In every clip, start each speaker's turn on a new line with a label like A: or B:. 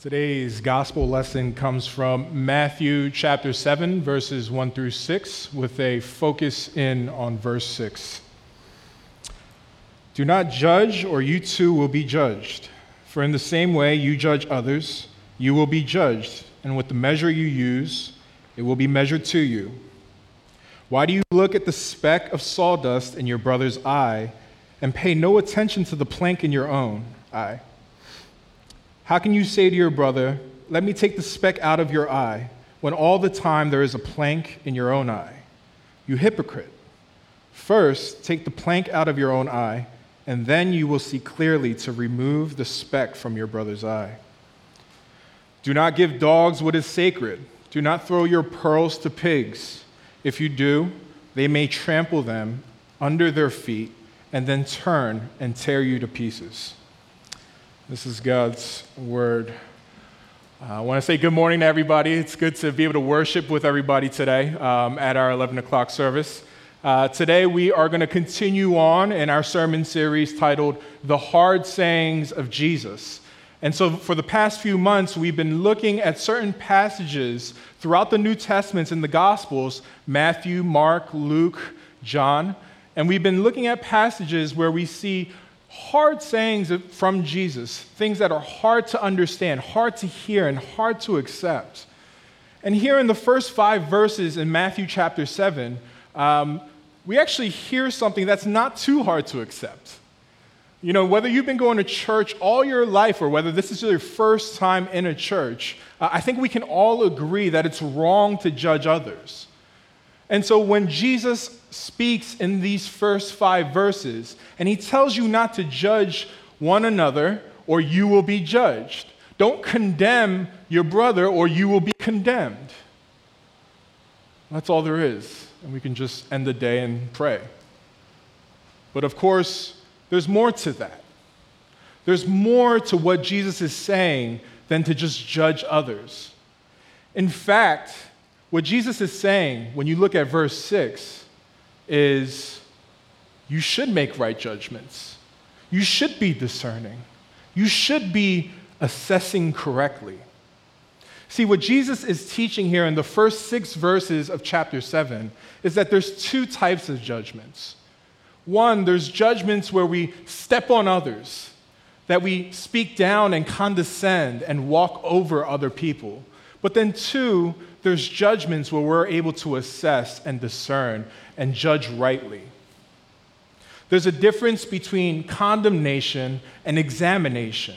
A: Today's gospel lesson comes from Matthew chapter 7, verses 1 through 6, with a focus in on verse 6. Do not judge, or you too will be judged. For in the same way you judge others, you will be judged, and with the measure you use, it will be measured to you. Why do you look at the speck of sawdust in your brother's eye and pay no attention to the plank in your own eye? How can you say to your brother, Let me take the speck out of your eye, when all the time there is a plank in your own eye? You hypocrite. First, take the plank out of your own eye, and then you will see clearly to remove the speck from your brother's eye. Do not give dogs what is sacred. Do not throw your pearls to pigs. If you do, they may trample them under their feet and then turn and tear you to pieces. This is God's word. Uh, I want to say good morning to everybody. It's good to be able to worship with everybody today um, at our 11 o'clock service. Uh, today, we are going to continue on in our sermon series titled The Hard Sayings of Jesus. And so, for the past few months, we've been looking at certain passages throughout the New Testaments in the Gospels Matthew, Mark, Luke, John. And we've been looking at passages where we see hard sayings from Jesus, things that are hard to understand, hard to hear, and hard to accept. And here in the first five verses in Matthew chapter 7, um, we actually hear something that's not too hard to accept. You know, whether you've been going to church all your life or whether this is your first time in a church, uh, I think we can all agree that it's wrong to judge others. And so when Jesus speaks in these first five verses, and he tells you not to judge one another or you will be judged. Don't condemn your brother or you will be condemned. That's all there is. And we can just end the day and pray. But of course, there's more to that. There's more to what Jesus is saying than to just judge others. In fact, what Jesus is saying when you look at verse 6 is you should make right judgments. You should be discerning. You should be assessing correctly. See, what Jesus is teaching here in the first six verses of chapter 7 is that there's two types of judgments. One, there's judgments where we step on others, that we speak down and condescend and walk over other people. But then, two, there's judgments where we're able to assess and discern and judge rightly. There's a difference between condemnation and examination.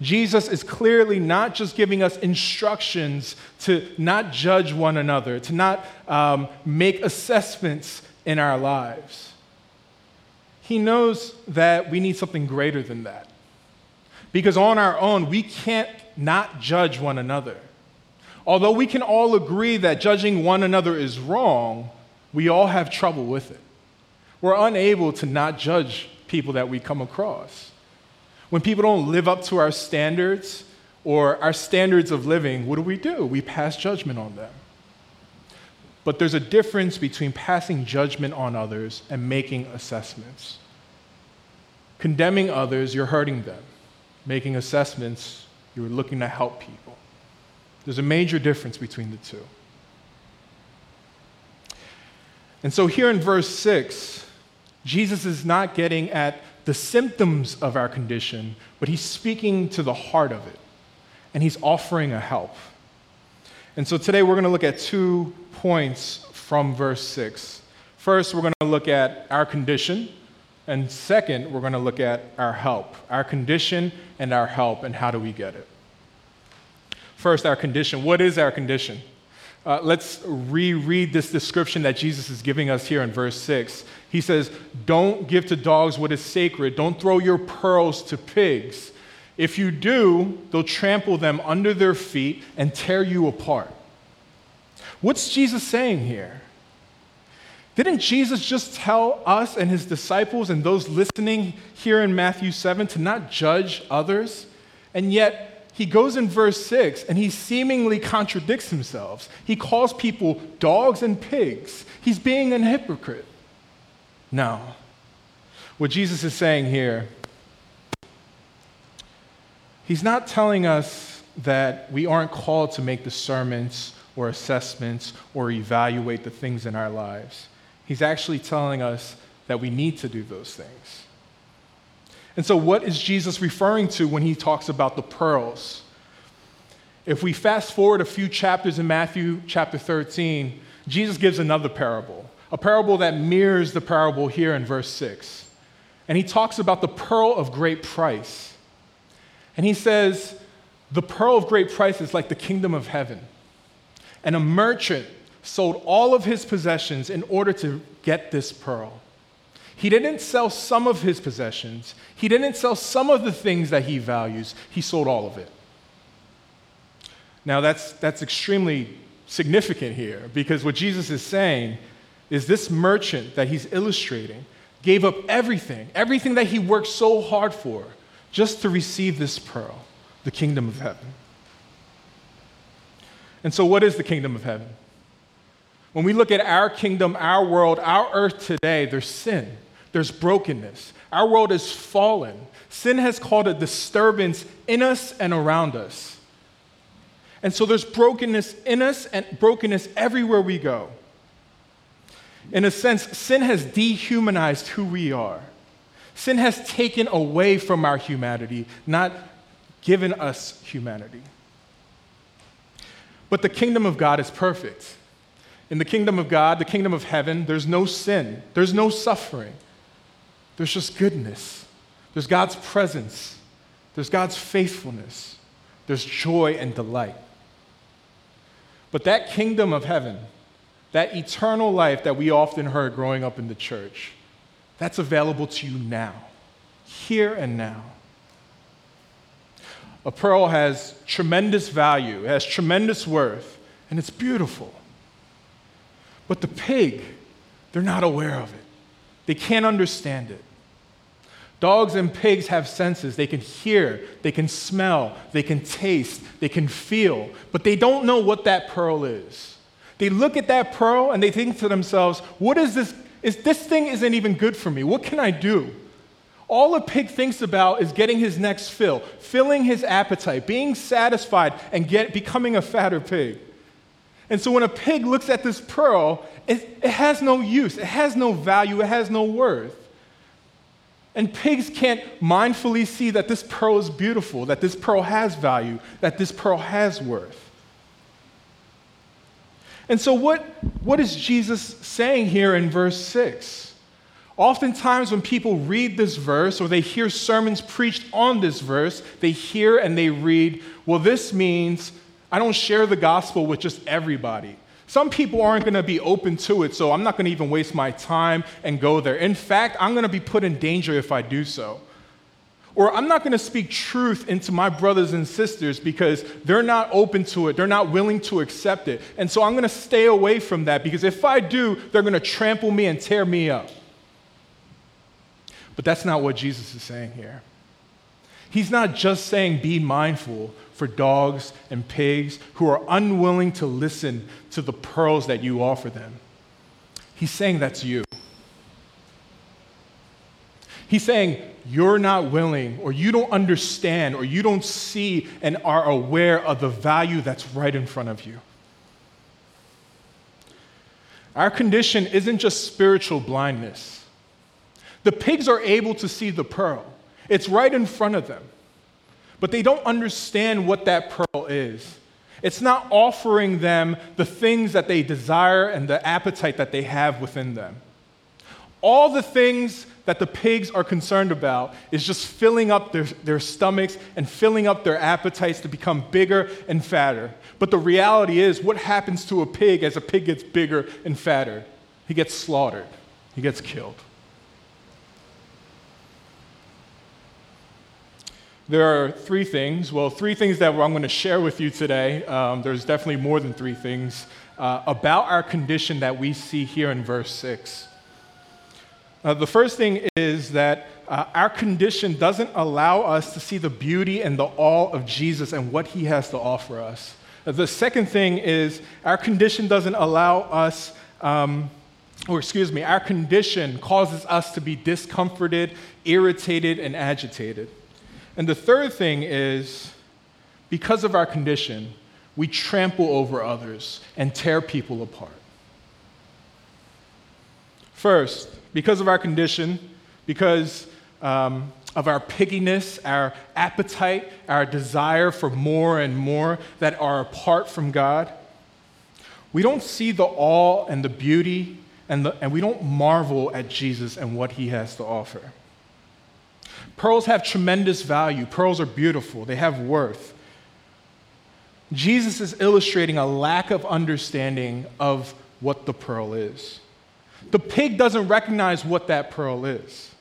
A: Jesus is clearly not just giving us instructions to not judge one another, to not um, make assessments in our lives. He knows that we need something greater than that. Because on our own, we can't not judge one another. Although we can all agree that judging one another is wrong, we all have trouble with it. We're unable to not judge people that we come across. When people don't live up to our standards or our standards of living, what do we do? We pass judgment on them. But there's a difference between passing judgment on others and making assessments. Condemning others, you're hurting them. Making assessments, you're looking to help people. There's a major difference between the two. And so here in verse 6, Jesus is not getting at the symptoms of our condition, but he's speaking to the heart of it. And he's offering a help. And so today we're going to look at two points from verse 6. First, we're going to look at our condition. And second, we're going to look at our help. Our condition and our help, and how do we get it? First, our condition. What is our condition? Uh, let's reread this description that Jesus is giving us here in verse 6. He says, Don't give to dogs what is sacred, don't throw your pearls to pigs. If you do, they'll trample them under their feet and tear you apart. What's Jesus saying here? Didn't Jesus just tell us and his disciples and those listening here in Matthew 7 to not judge others? And yet, he goes in verse 6 and he seemingly contradicts himself. He calls people dogs and pigs. He's being an hypocrite. Now, What Jesus is saying here, he's not telling us that we aren't called to make discernments or assessments or evaluate the things in our lives. He's actually telling us that we need to do those things. And so, what is Jesus referring to when he talks about the pearls? If we fast forward a few chapters in Matthew chapter 13, Jesus gives another parable, a parable that mirrors the parable here in verse 6. And he talks about the pearl of great price. And he says, The pearl of great price is like the kingdom of heaven. And a merchant sold all of his possessions in order to get this pearl. He didn't sell some of his possessions, he didn't sell some of the things that he values, he sold all of it. Now, that's, that's extremely significant here because what Jesus is saying is this merchant that he's illustrating gave up everything, everything that he worked so hard for, just to receive this pearl, the kingdom of heaven. And so, what is the kingdom of heaven? When we look at our kingdom, our world, our earth today, there's sin, there's brokenness. Our world is fallen. Sin has caused a disturbance in us and around us. And so there's brokenness in us and brokenness everywhere we go. In a sense, sin has dehumanized who we are. Sin has taken away from our humanity, not given us humanity. But the kingdom of God is perfect. In the kingdom of God, the kingdom of heaven, there's no sin, there's no suffering, there's just goodness. There's God's presence, there's God's faithfulness, there's joy and delight. But that kingdom of heaven, that eternal life that we often heard growing up in the church, that's available to you now, here and now. A pearl has tremendous value, it has tremendous worth, and it's beautiful. But the pig, they're not aware of it. They can't understand it. Dogs and pigs have senses. They can hear, they can smell, they can taste, they can feel, but they don't know what that pearl is. They look at that pearl and they think to themselves, what is this? Is, this thing isn't even good for me. What can I do? All a pig thinks about is getting his next fill, filling his appetite, being satisfied, and get, becoming a fatter pig. And so when a pig looks at this pearl, it, it has no use, it has no value, it has no worth. And pigs can't mindfully see that this pearl is beautiful, that this pearl has value, that this pearl has worth. And so, what, what is Jesus saying here in verse 6? Oftentimes, when people read this verse or they hear sermons preached on this verse, they hear and they read, well, this means I don't share the gospel with just everybody. Some people aren't going to be open to it, so I'm not going to even waste my time and go there. In fact, I'm going to be put in danger if I do so. Or I'm not going to speak truth into my brothers and sisters because they're not open to it, they're not willing to accept it. And so I'm going to stay away from that because if I do, they're going to trample me and tear me up. But that's not what Jesus is saying here. He's not just saying be mindful for dogs and pigs who are unwilling to listen to the pearls that you offer them. He's saying that's you. He's saying you're not willing, or you don't understand, or you don't see and are aware of the value that's right in front of you. Our condition isn't just spiritual blindness. The pigs are able to see the pearl. It's right in front of them. But they don't understand what that pearl is. It's not offering them the things that they desire and the appetite that they have within them. All the things that the pigs are concerned about is just filling up their, their stomachs and filling up their appetites to become bigger and fatter. But the reality is, what happens to a pig as a pig gets bigger and fatter? He gets slaughtered, he gets killed. There are three things, well, three things that I'm going to share with you today. Um, there's definitely more than three things uh, about our condition that we see here in verse 6. Uh, the first thing is that uh, our condition doesn't allow us to see the beauty and the awe of Jesus and what he has to offer us. Uh, the second thing is our condition doesn't allow us, um, or excuse me, our condition causes us to be discomforted, irritated, and agitated. And the third thing is because of our condition, we trample over others and tear people apart. First, because of our condition, because um, of our pigginess, our appetite, our desire for more and more that are apart from God, we don't see the awe and the beauty, and, the, and we don't marvel at Jesus and what he has to offer. Pearls have tremendous value. Pearls are beautiful, they have worth. Jesus is illustrating a lack of understanding of what the pearl is. The pig doesn't recognize what that pearl is.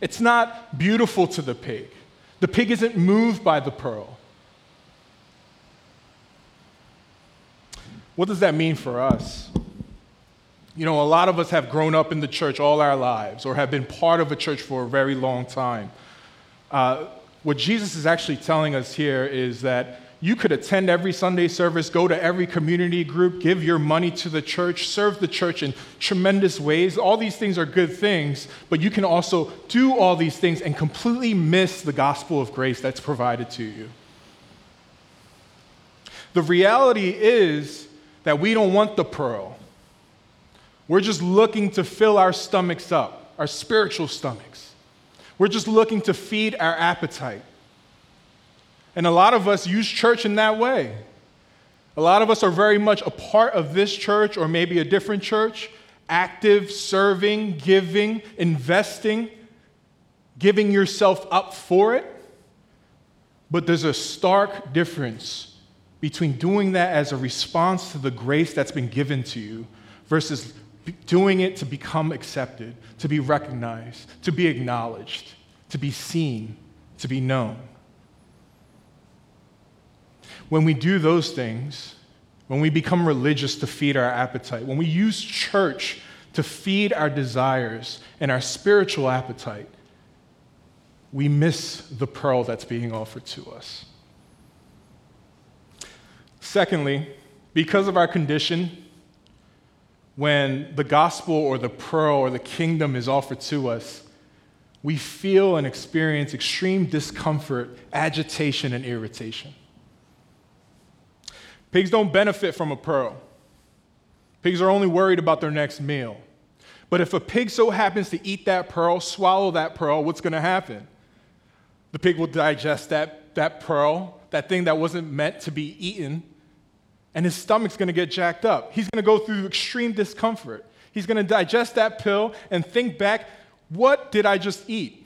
A: It's not beautiful to the pig. The pig isn't moved by the pearl. What does that mean for us? You know, a lot of us have grown up in the church all our lives or have been part of a church for a very long time. Uh, what Jesus is actually telling us here is that you could attend every Sunday service, go to every community group, give your money to the church, serve the church in tremendous ways. All these things are good things, but you can also do all these things and completely miss the gospel of grace that's provided to you. The reality is that we don't want the pearl. We're just looking to fill our stomachs up, our spiritual stomachs. We're just looking to feed our appetite. And a lot of us use church in that way. A lot of us are very much a part of this church or maybe a different church, active, serving, giving, investing, giving yourself up for it. But there's a stark difference between doing that as a response to the grace that's been given to you versus doing it to become accepted, to be recognized, to be acknowledged, to be seen, to be known. When we do those things, when we become religious to feed our appetite, when we use church to feed our desires and our spiritual appetite, we miss the pearl that's being offered to us. Secondly, because of our condition, when the gospel or the pearl or the kingdom is offered to us, we feel and experience extreme discomfort, agitation, and irritation. Pigs don't benefit from a pearl. Pigs are only worried about their next meal. But if a pig so happens to eat that pearl, swallow that pearl, what's going to happen? The pig will digest that, that pearl, that thing that wasn't meant to be eaten, and his stomach's going to get jacked up. He's going to go through extreme discomfort. He's going to digest that pill and think back, what did I just eat?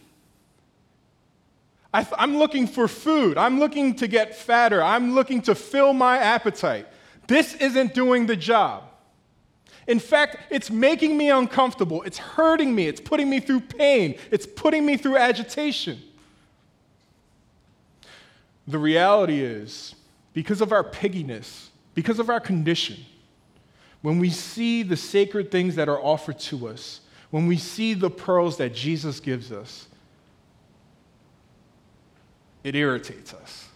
A: I am looking for food. I'm looking to get fatter. I'm looking to fill my appetite. This isn't doing the job. In fact, it's making me uncomfortable. It's hurting me. It's putting me through pain. It's putting me through agitation. The reality is, because of our pigginess, because of our condition, when we see the sacred things that are offered to us, when we see the pearls that Jesus gives us, it irritates us.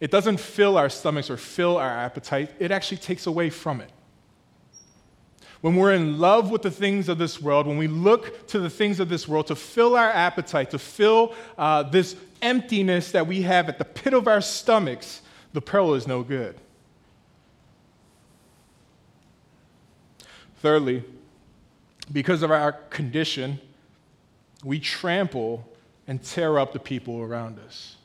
A: It doesn't fill our stomachs or fill our appetite, it actually takes away from it. When we're in love with the things of this world, when we look to the things of this world to fill our appetite, to fill uh, this emptiness that we have at the pit of our stomachs, the pearl is no good. Thirdly, because of our condition, we trample and tear up the people around us.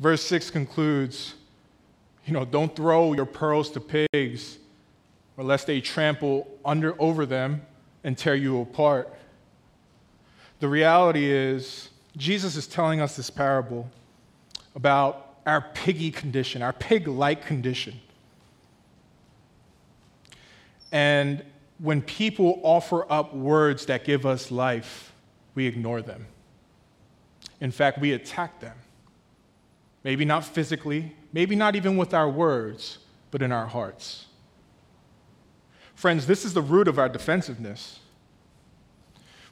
A: Verse 6 concludes you know, don't throw your pearls to pigs, or lest they trample under, over them and tear you apart. The reality is, Jesus is telling us this parable about our piggy condition, our pig like condition. And when people offer up words that give us life, we ignore them. In fact, we attack them. Maybe not physically, maybe not even with our words, but in our hearts. Friends, this is the root of our defensiveness.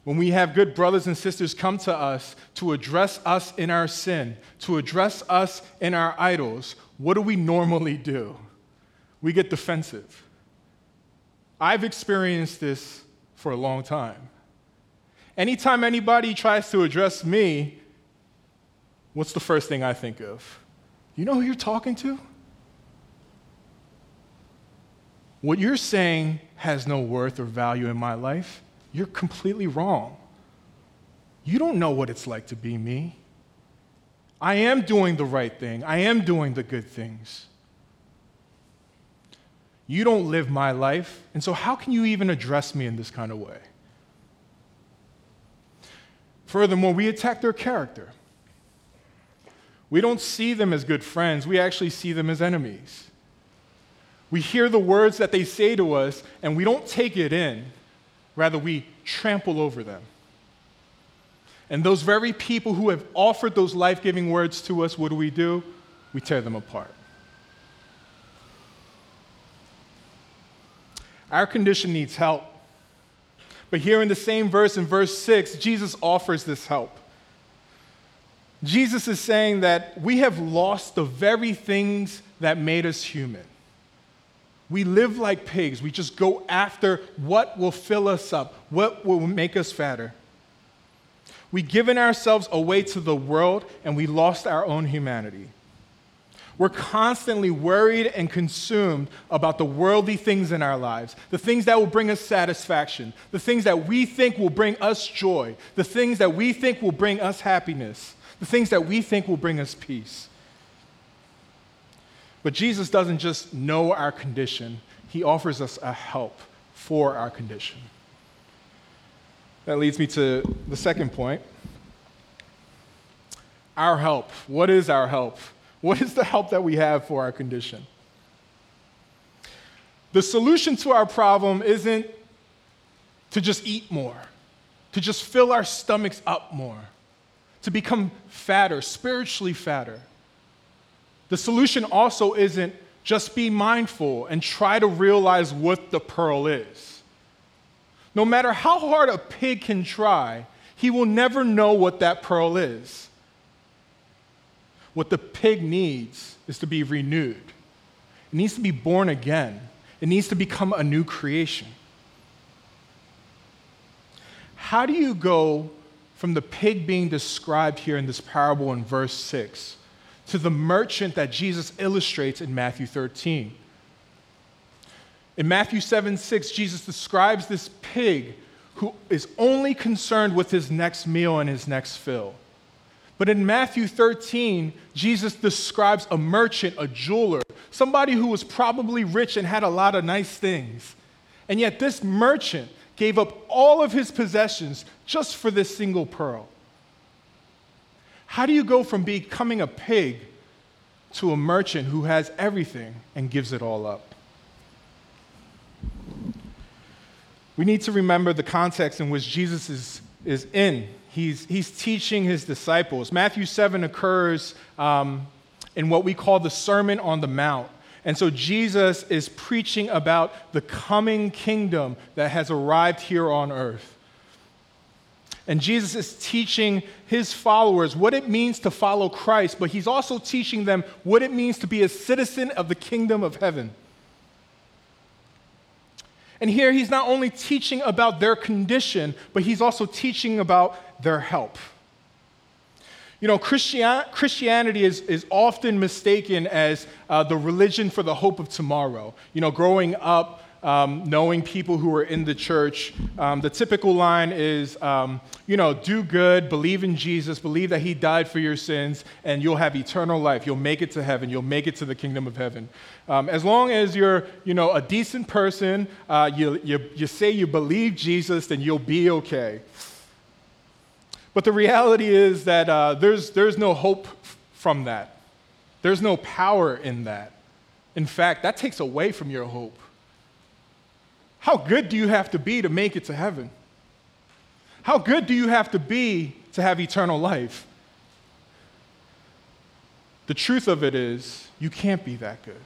A: When we have good brothers and sisters come to us to address us in our sin, to address us in our idols, what do we normally do? We get defensive. I've experienced this for a long time. Anytime anybody tries to address me what's the first thing I think of? You know who you're talking to? What you're saying has no worth or value in my life. You're completely wrong. You don't know what it's like to be me. I am doing the right thing, I am doing the good things. You don't live my life, and so how can you even address me in this kind of way? Furthermore, we attack their character. We don't see them as good friends, we actually see them as enemies. We hear the words that they say to us, and we don't take it in. Rather, we trample over them. And those very people who have offered those life giving words to us, what do we do? We tear them apart. Our condition needs help. But here in the same verse, in verse 6, Jesus offers this help. Jesus is saying that we have lost the very things that made us human. We live like pigs. We just go after what will fill us up, what will make us fatter. We've given ourselves away to the world and we lost our own humanity. We're constantly worried and consumed about the worldly things in our lives, the things that will bring us satisfaction, the things that we think will bring us joy, the things that we think will bring us happiness, the things that we think will bring us peace. But Jesus doesn't just know our condition, He offers us a help for our condition. That leads me to the second point our help. What is our help? What is the help that we have for our condition? The solution to our problem isn't to just eat more, to just fill our stomachs up more, to become fatter, spiritually fatter. The solution also isn't just be mindful and try to realize what the pearl is. No matter how hard a pig can try, he will never know what that pearl is. What the pig needs is to be renewed, it needs to be born again, it needs to become a new creation. How do you go from the pig being described here in this parable in verse 6 to the merchant that Jesus illustrates in Matthew 13? In Matthew 7 6, Jesus describes this pig who is only concerned with his next meal and his next fill. But in Matthew 13, Jesus describes a merchant, a jeweler, somebody who was probably rich and had a lot of nice things. And yet, this merchant gave up all of his possessions just for this single pearl. How do you go from becoming a pig to a merchant who has everything and gives it all up? We need to remember the context in which Jesus is, is in. He's, he's teaching his disciples. Matthew 7 occurs um, in what we call the Sermon on the Mount. And so Jesus is preaching about the coming kingdom that has arrived here on earth. And Jesus is teaching his followers what it means to follow Christ, but he's also teaching them what it means to be a citizen of the kingdom of heaven. And here he's not only teaching about their condition, but he's also teaching about their help. You know, Christian, Christianity is, is often mistaken as uh, the religion for the hope of tomorrow. You know, growing up, um, knowing people who are in the church, um, the typical line is, um, you know, do good, believe in Jesus, believe that He died for your sins, and you'll have eternal life. You'll make it to heaven. You'll make it to the kingdom of heaven. Um, as long as you're, you know, a decent person, uh, you, you, you say you believe Jesus, then you'll be okay. But the reality is that uh, there's, there's no hope from that. There's no power in that. In fact, that takes away from your hope. How good do you have to be to make it to heaven? How good do you have to be to have eternal life? The truth of it is, you can't be that good.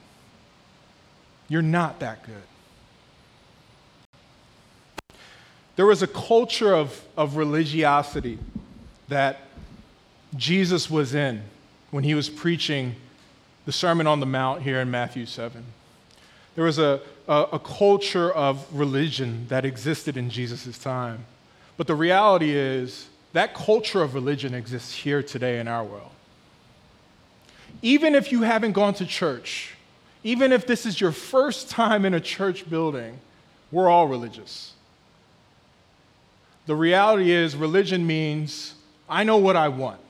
A: You're not that good. There was a culture of, of religiosity that Jesus was in when he was preaching the Sermon on the Mount here in Matthew 7. There was a, a, a culture of religion that existed in Jesus' time. But the reality is, that culture of religion exists here today in our world. even if you haven't gone to church, even if this is your first time in a church building, we're all religious. The reality is, religion means I know what I want.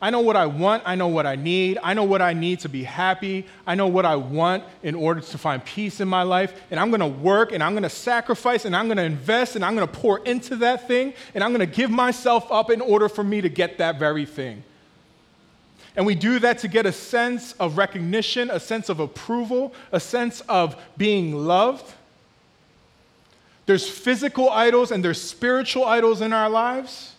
A: I know what I want. I know what I need. I know what I need to be happy. I know what I want in order to find peace in my life. And I'm going to work and I'm going to sacrifice and I'm going to invest and I'm going to pour into that thing and I'm going to give myself up in order for me to get that very thing. And we do that to get a sense of recognition, a sense of approval, a sense of being loved. There's physical idols and there's spiritual idols in our lives.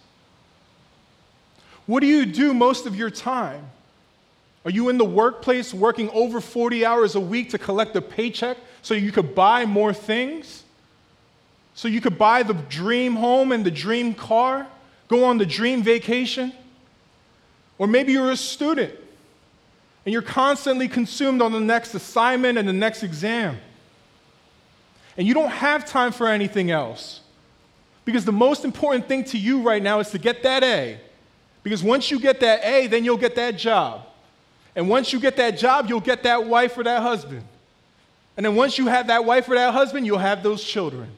A: What do you do most of your time? Are you in the workplace working over 40 hours a week to collect a paycheck so you could buy more things? So you could buy the dream home and the dream car, go on the dream vacation? Or maybe you're a student and you're constantly consumed on the next assignment and the next exam. And you don't have time for anything else. Because the most important thing to you right now is to get that A. Because once you get that A, then you'll get that job. And once you get that job, you'll get that wife or that husband. And then once you have that wife or that husband, you'll have those children.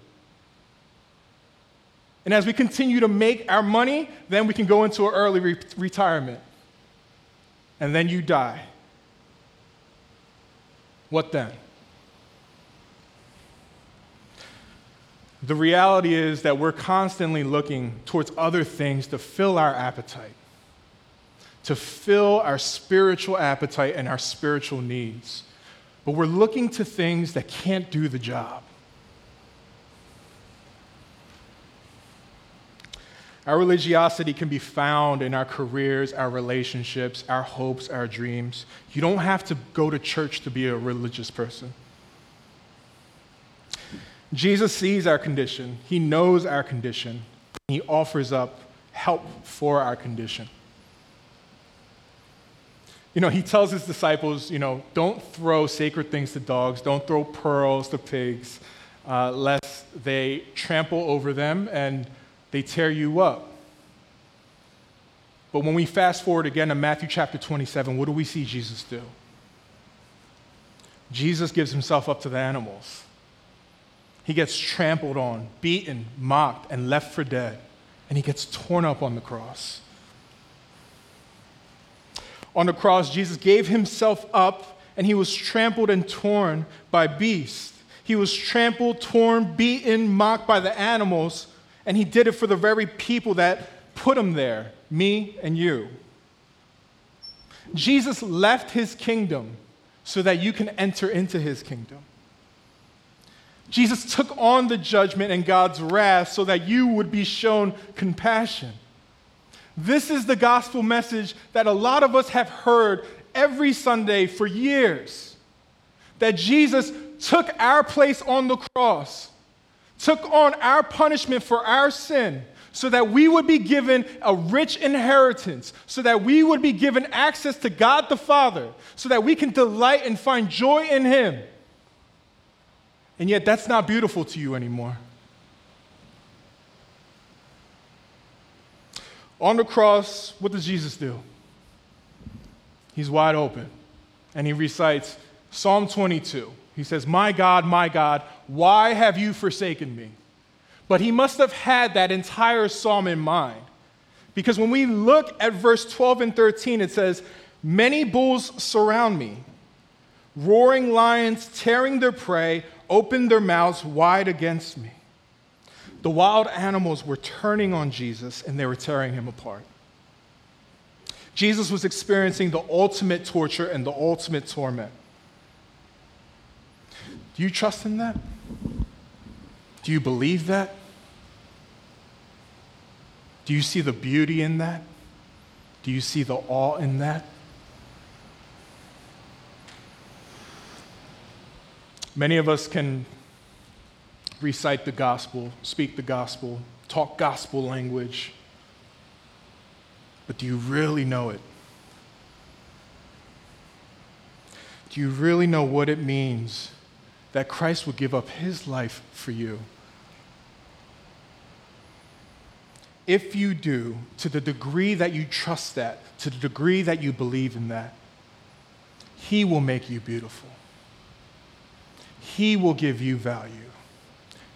A: And as we continue to make our money, then we can go into an early re- retirement. And then you die. What then? The reality is that we're constantly looking towards other things to fill our appetite, to fill our spiritual appetite and our spiritual needs. But we're looking to things that can't do the job. Our religiosity can be found in our careers, our relationships, our hopes, our dreams. You don't have to go to church to be a religious person. Jesus sees our condition, He knows our condition, He offers up help for our condition. You know, He tells His disciples, you know, don't throw sacred things to dogs, don't throw pearls to pigs, uh, lest they trample over them and they tear you up. But when we fast forward again to Matthew chapter 27, what do we see Jesus do? Jesus gives himself up to the animals. He gets trampled on, beaten, mocked, and left for dead. And he gets torn up on the cross. On the cross, Jesus gave himself up and he was trampled and torn by beasts. He was trampled, torn, beaten, mocked by the animals, and he did it for the very people that put him there me and you. Jesus left his kingdom so that you can enter into his kingdom. Jesus took on the judgment and God's wrath so that you would be shown compassion. This is the gospel message that a lot of us have heard every Sunday for years. That Jesus took our place on the cross, took on our punishment for our sin, so that we would be given a rich inheritance, so that we would be given access to God the Father, so that we can delight and find joy in Him. And yet, that's not beautiful to you anymore. On the cross, what does Jesus do? He's wide open and he recites Psalm 22. He says, My God, my God, why have you forsaken me? But he must have had that entire psalm in mind. Because when we look at verse 12 and 13, it says, Many bulls surround me, roaring lions tearing their prey opened their mouths wide against me. The wild animals were turning on Jesus and they were tearing him apart. Jesus was experiencing the ultimate torture and the ultimate torment. Do you trust in that? Do you believe that? Do you see the beauty in that? Do you see the awe in that? Many of us can recite the gospel, speak the gospel, talk gospel language, but do you really know it? Do you really know what it means that Christ would give up his life for you? If you do, to the degree that you trust that, to the degree that you believe in that, He will make you beautiful. He will give you value,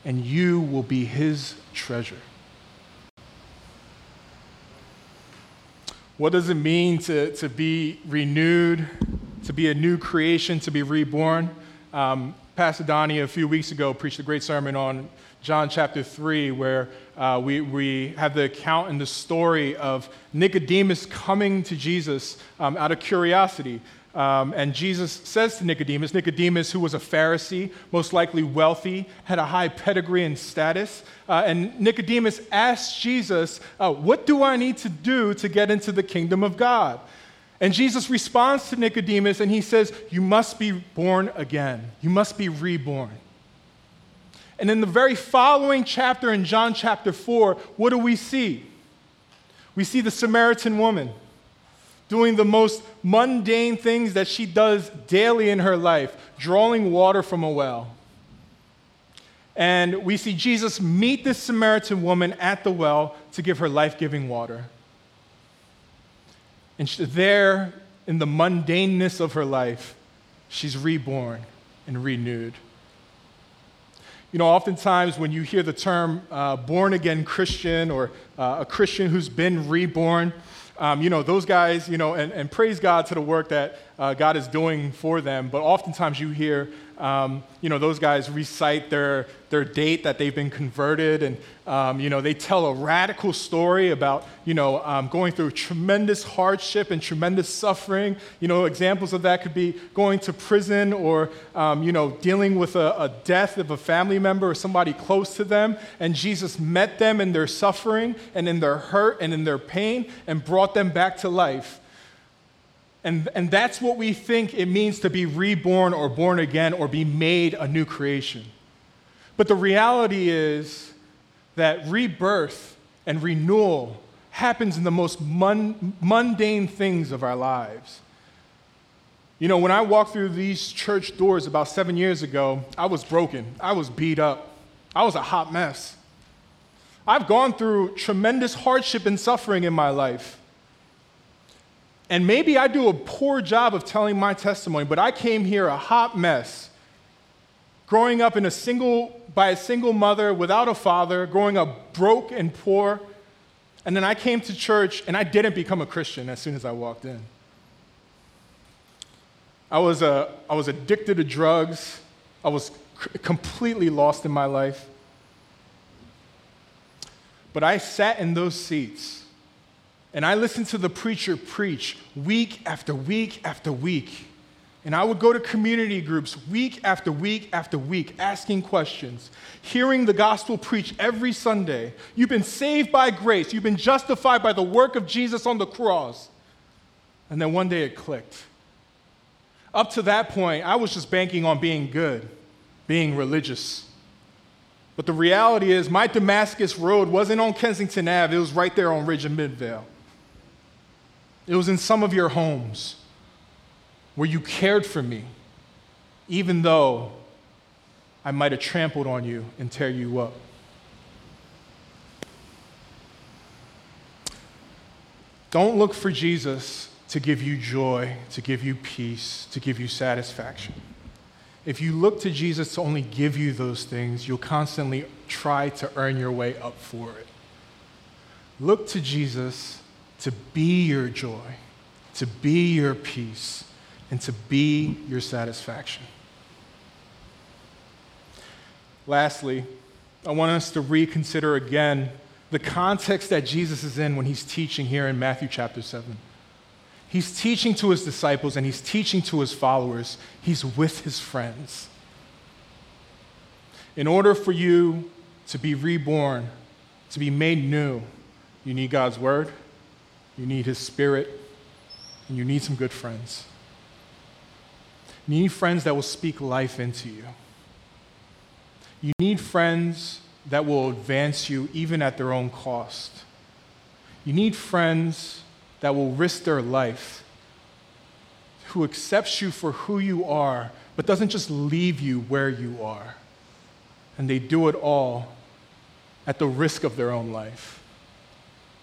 A: and you will be His treasure. What does it mean to, to be renewed, to be a new creation, to be reborn? Um, Pastor Donnie, a few weeks ago, preached a great sermon on John chapter 3, where uh, we, we have the account and the story of Nicodemus coming to Jesus um, out of curiosity. Um, and Jesus says to Nicodemus, Nicodemus, who was a Pharisee, most likely wealthy, had a high pedigree and status. Uh, and Nicodemus asks Jesus, uh, What do I need to do to get into the kingdom of God? And Jesus responds to Nicodemus and he says, You must be born again. You must be reborn. And in the very following chapter, in John chapter 4, what do we see? We see the Samaritan woman doing the most mundane things that she does daily in her life, drawing water from a well. And we see Jesus meet this Samaritan woman at the well to give her life giving water. And there, in the mundaneness of her life, she's reborn and renewed. You know, oftentimes when you hear the term uh, born again Christian or uh, a Christian who's been reborn, um, you know, those guys, you know, and, and praise God to the work that uh, God is doing for them. But oftentimes you hear, um, you know, those guys recite their, their date that they've been converted, and, um, you know, they tell a radical story about, you know, um, going through tremendous hardship and tremendous suffering. You know, examples of that could be going to prison or, um, you know, dealing with a, a death of a family member or somebody close to them. And Jesus met them in their suffering and in their hurt and in their pain and brought them back to life. And, and that's what we think it means to be reborn or born again or be made a new creation. But the reality is that rebirth and renewal happens in the most mundane things of our lives. You know, when I walked through these church doors about seven years ago, I was broken. I was beat up. I was a hot mess. I've gone through tremendous hardship and suffering in my life. And maybe I do a poor job of telling my testimony, but I came here a hot mess. Growing up in a single, by a single mother without a father, growing up broke and poor. And then I came to church and I didn't become a Christian as soon as I walked in. I was, a, I was addicted to drugs. I was completely lost in my life. But I sat in those seats and I listened to the preacher preach week after week after week. And I would go to community groups week after week after week, asking questions, hearing the gospel preached every Sunday. You've been saved by grace, you've been justified by the work of Jesus on the cross. And then one day it clicked. Up to that point, I was just banking on being good, being religious. But the reality is, my Damascus Road wasn't on Kensington Ave, it was right there on Ridge and Midvale. It was in some of your homes where you cared for me, even though I might have trampled on you and tear you up. Don't look for Jesus to give you joy, to give you peace, to give you satisfaction. If you look to Jesus to only give you those things, you'll constantly try to earn your way up for it. Look to Jesus to be your joy, to be your peace, and to be your satisfaction. Lastly, I want us to reconsider again the context that Jesus is in when he's teaching here in Matthew chapter 7. He's teaching to his disciples and he's teaching to his followers. He's with his friends. In order for you to be reborn, to be made new, you need God's word, you need His Spirit, and you need some good friends. You need friends that will speak life into you. You need friends that will advance you even at their own cost. You need friends that will risk their life, who accepts you for who you are, but doesn't just leave you where you are. And they do it all at the risk of their own life.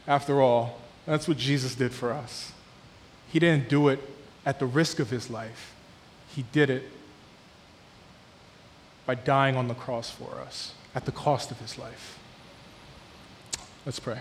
A: After all, that's what Jesus did for us. He didn't do it at the risk of his life, he did it by dying on the cross for us at the cost of his life. Let's pray.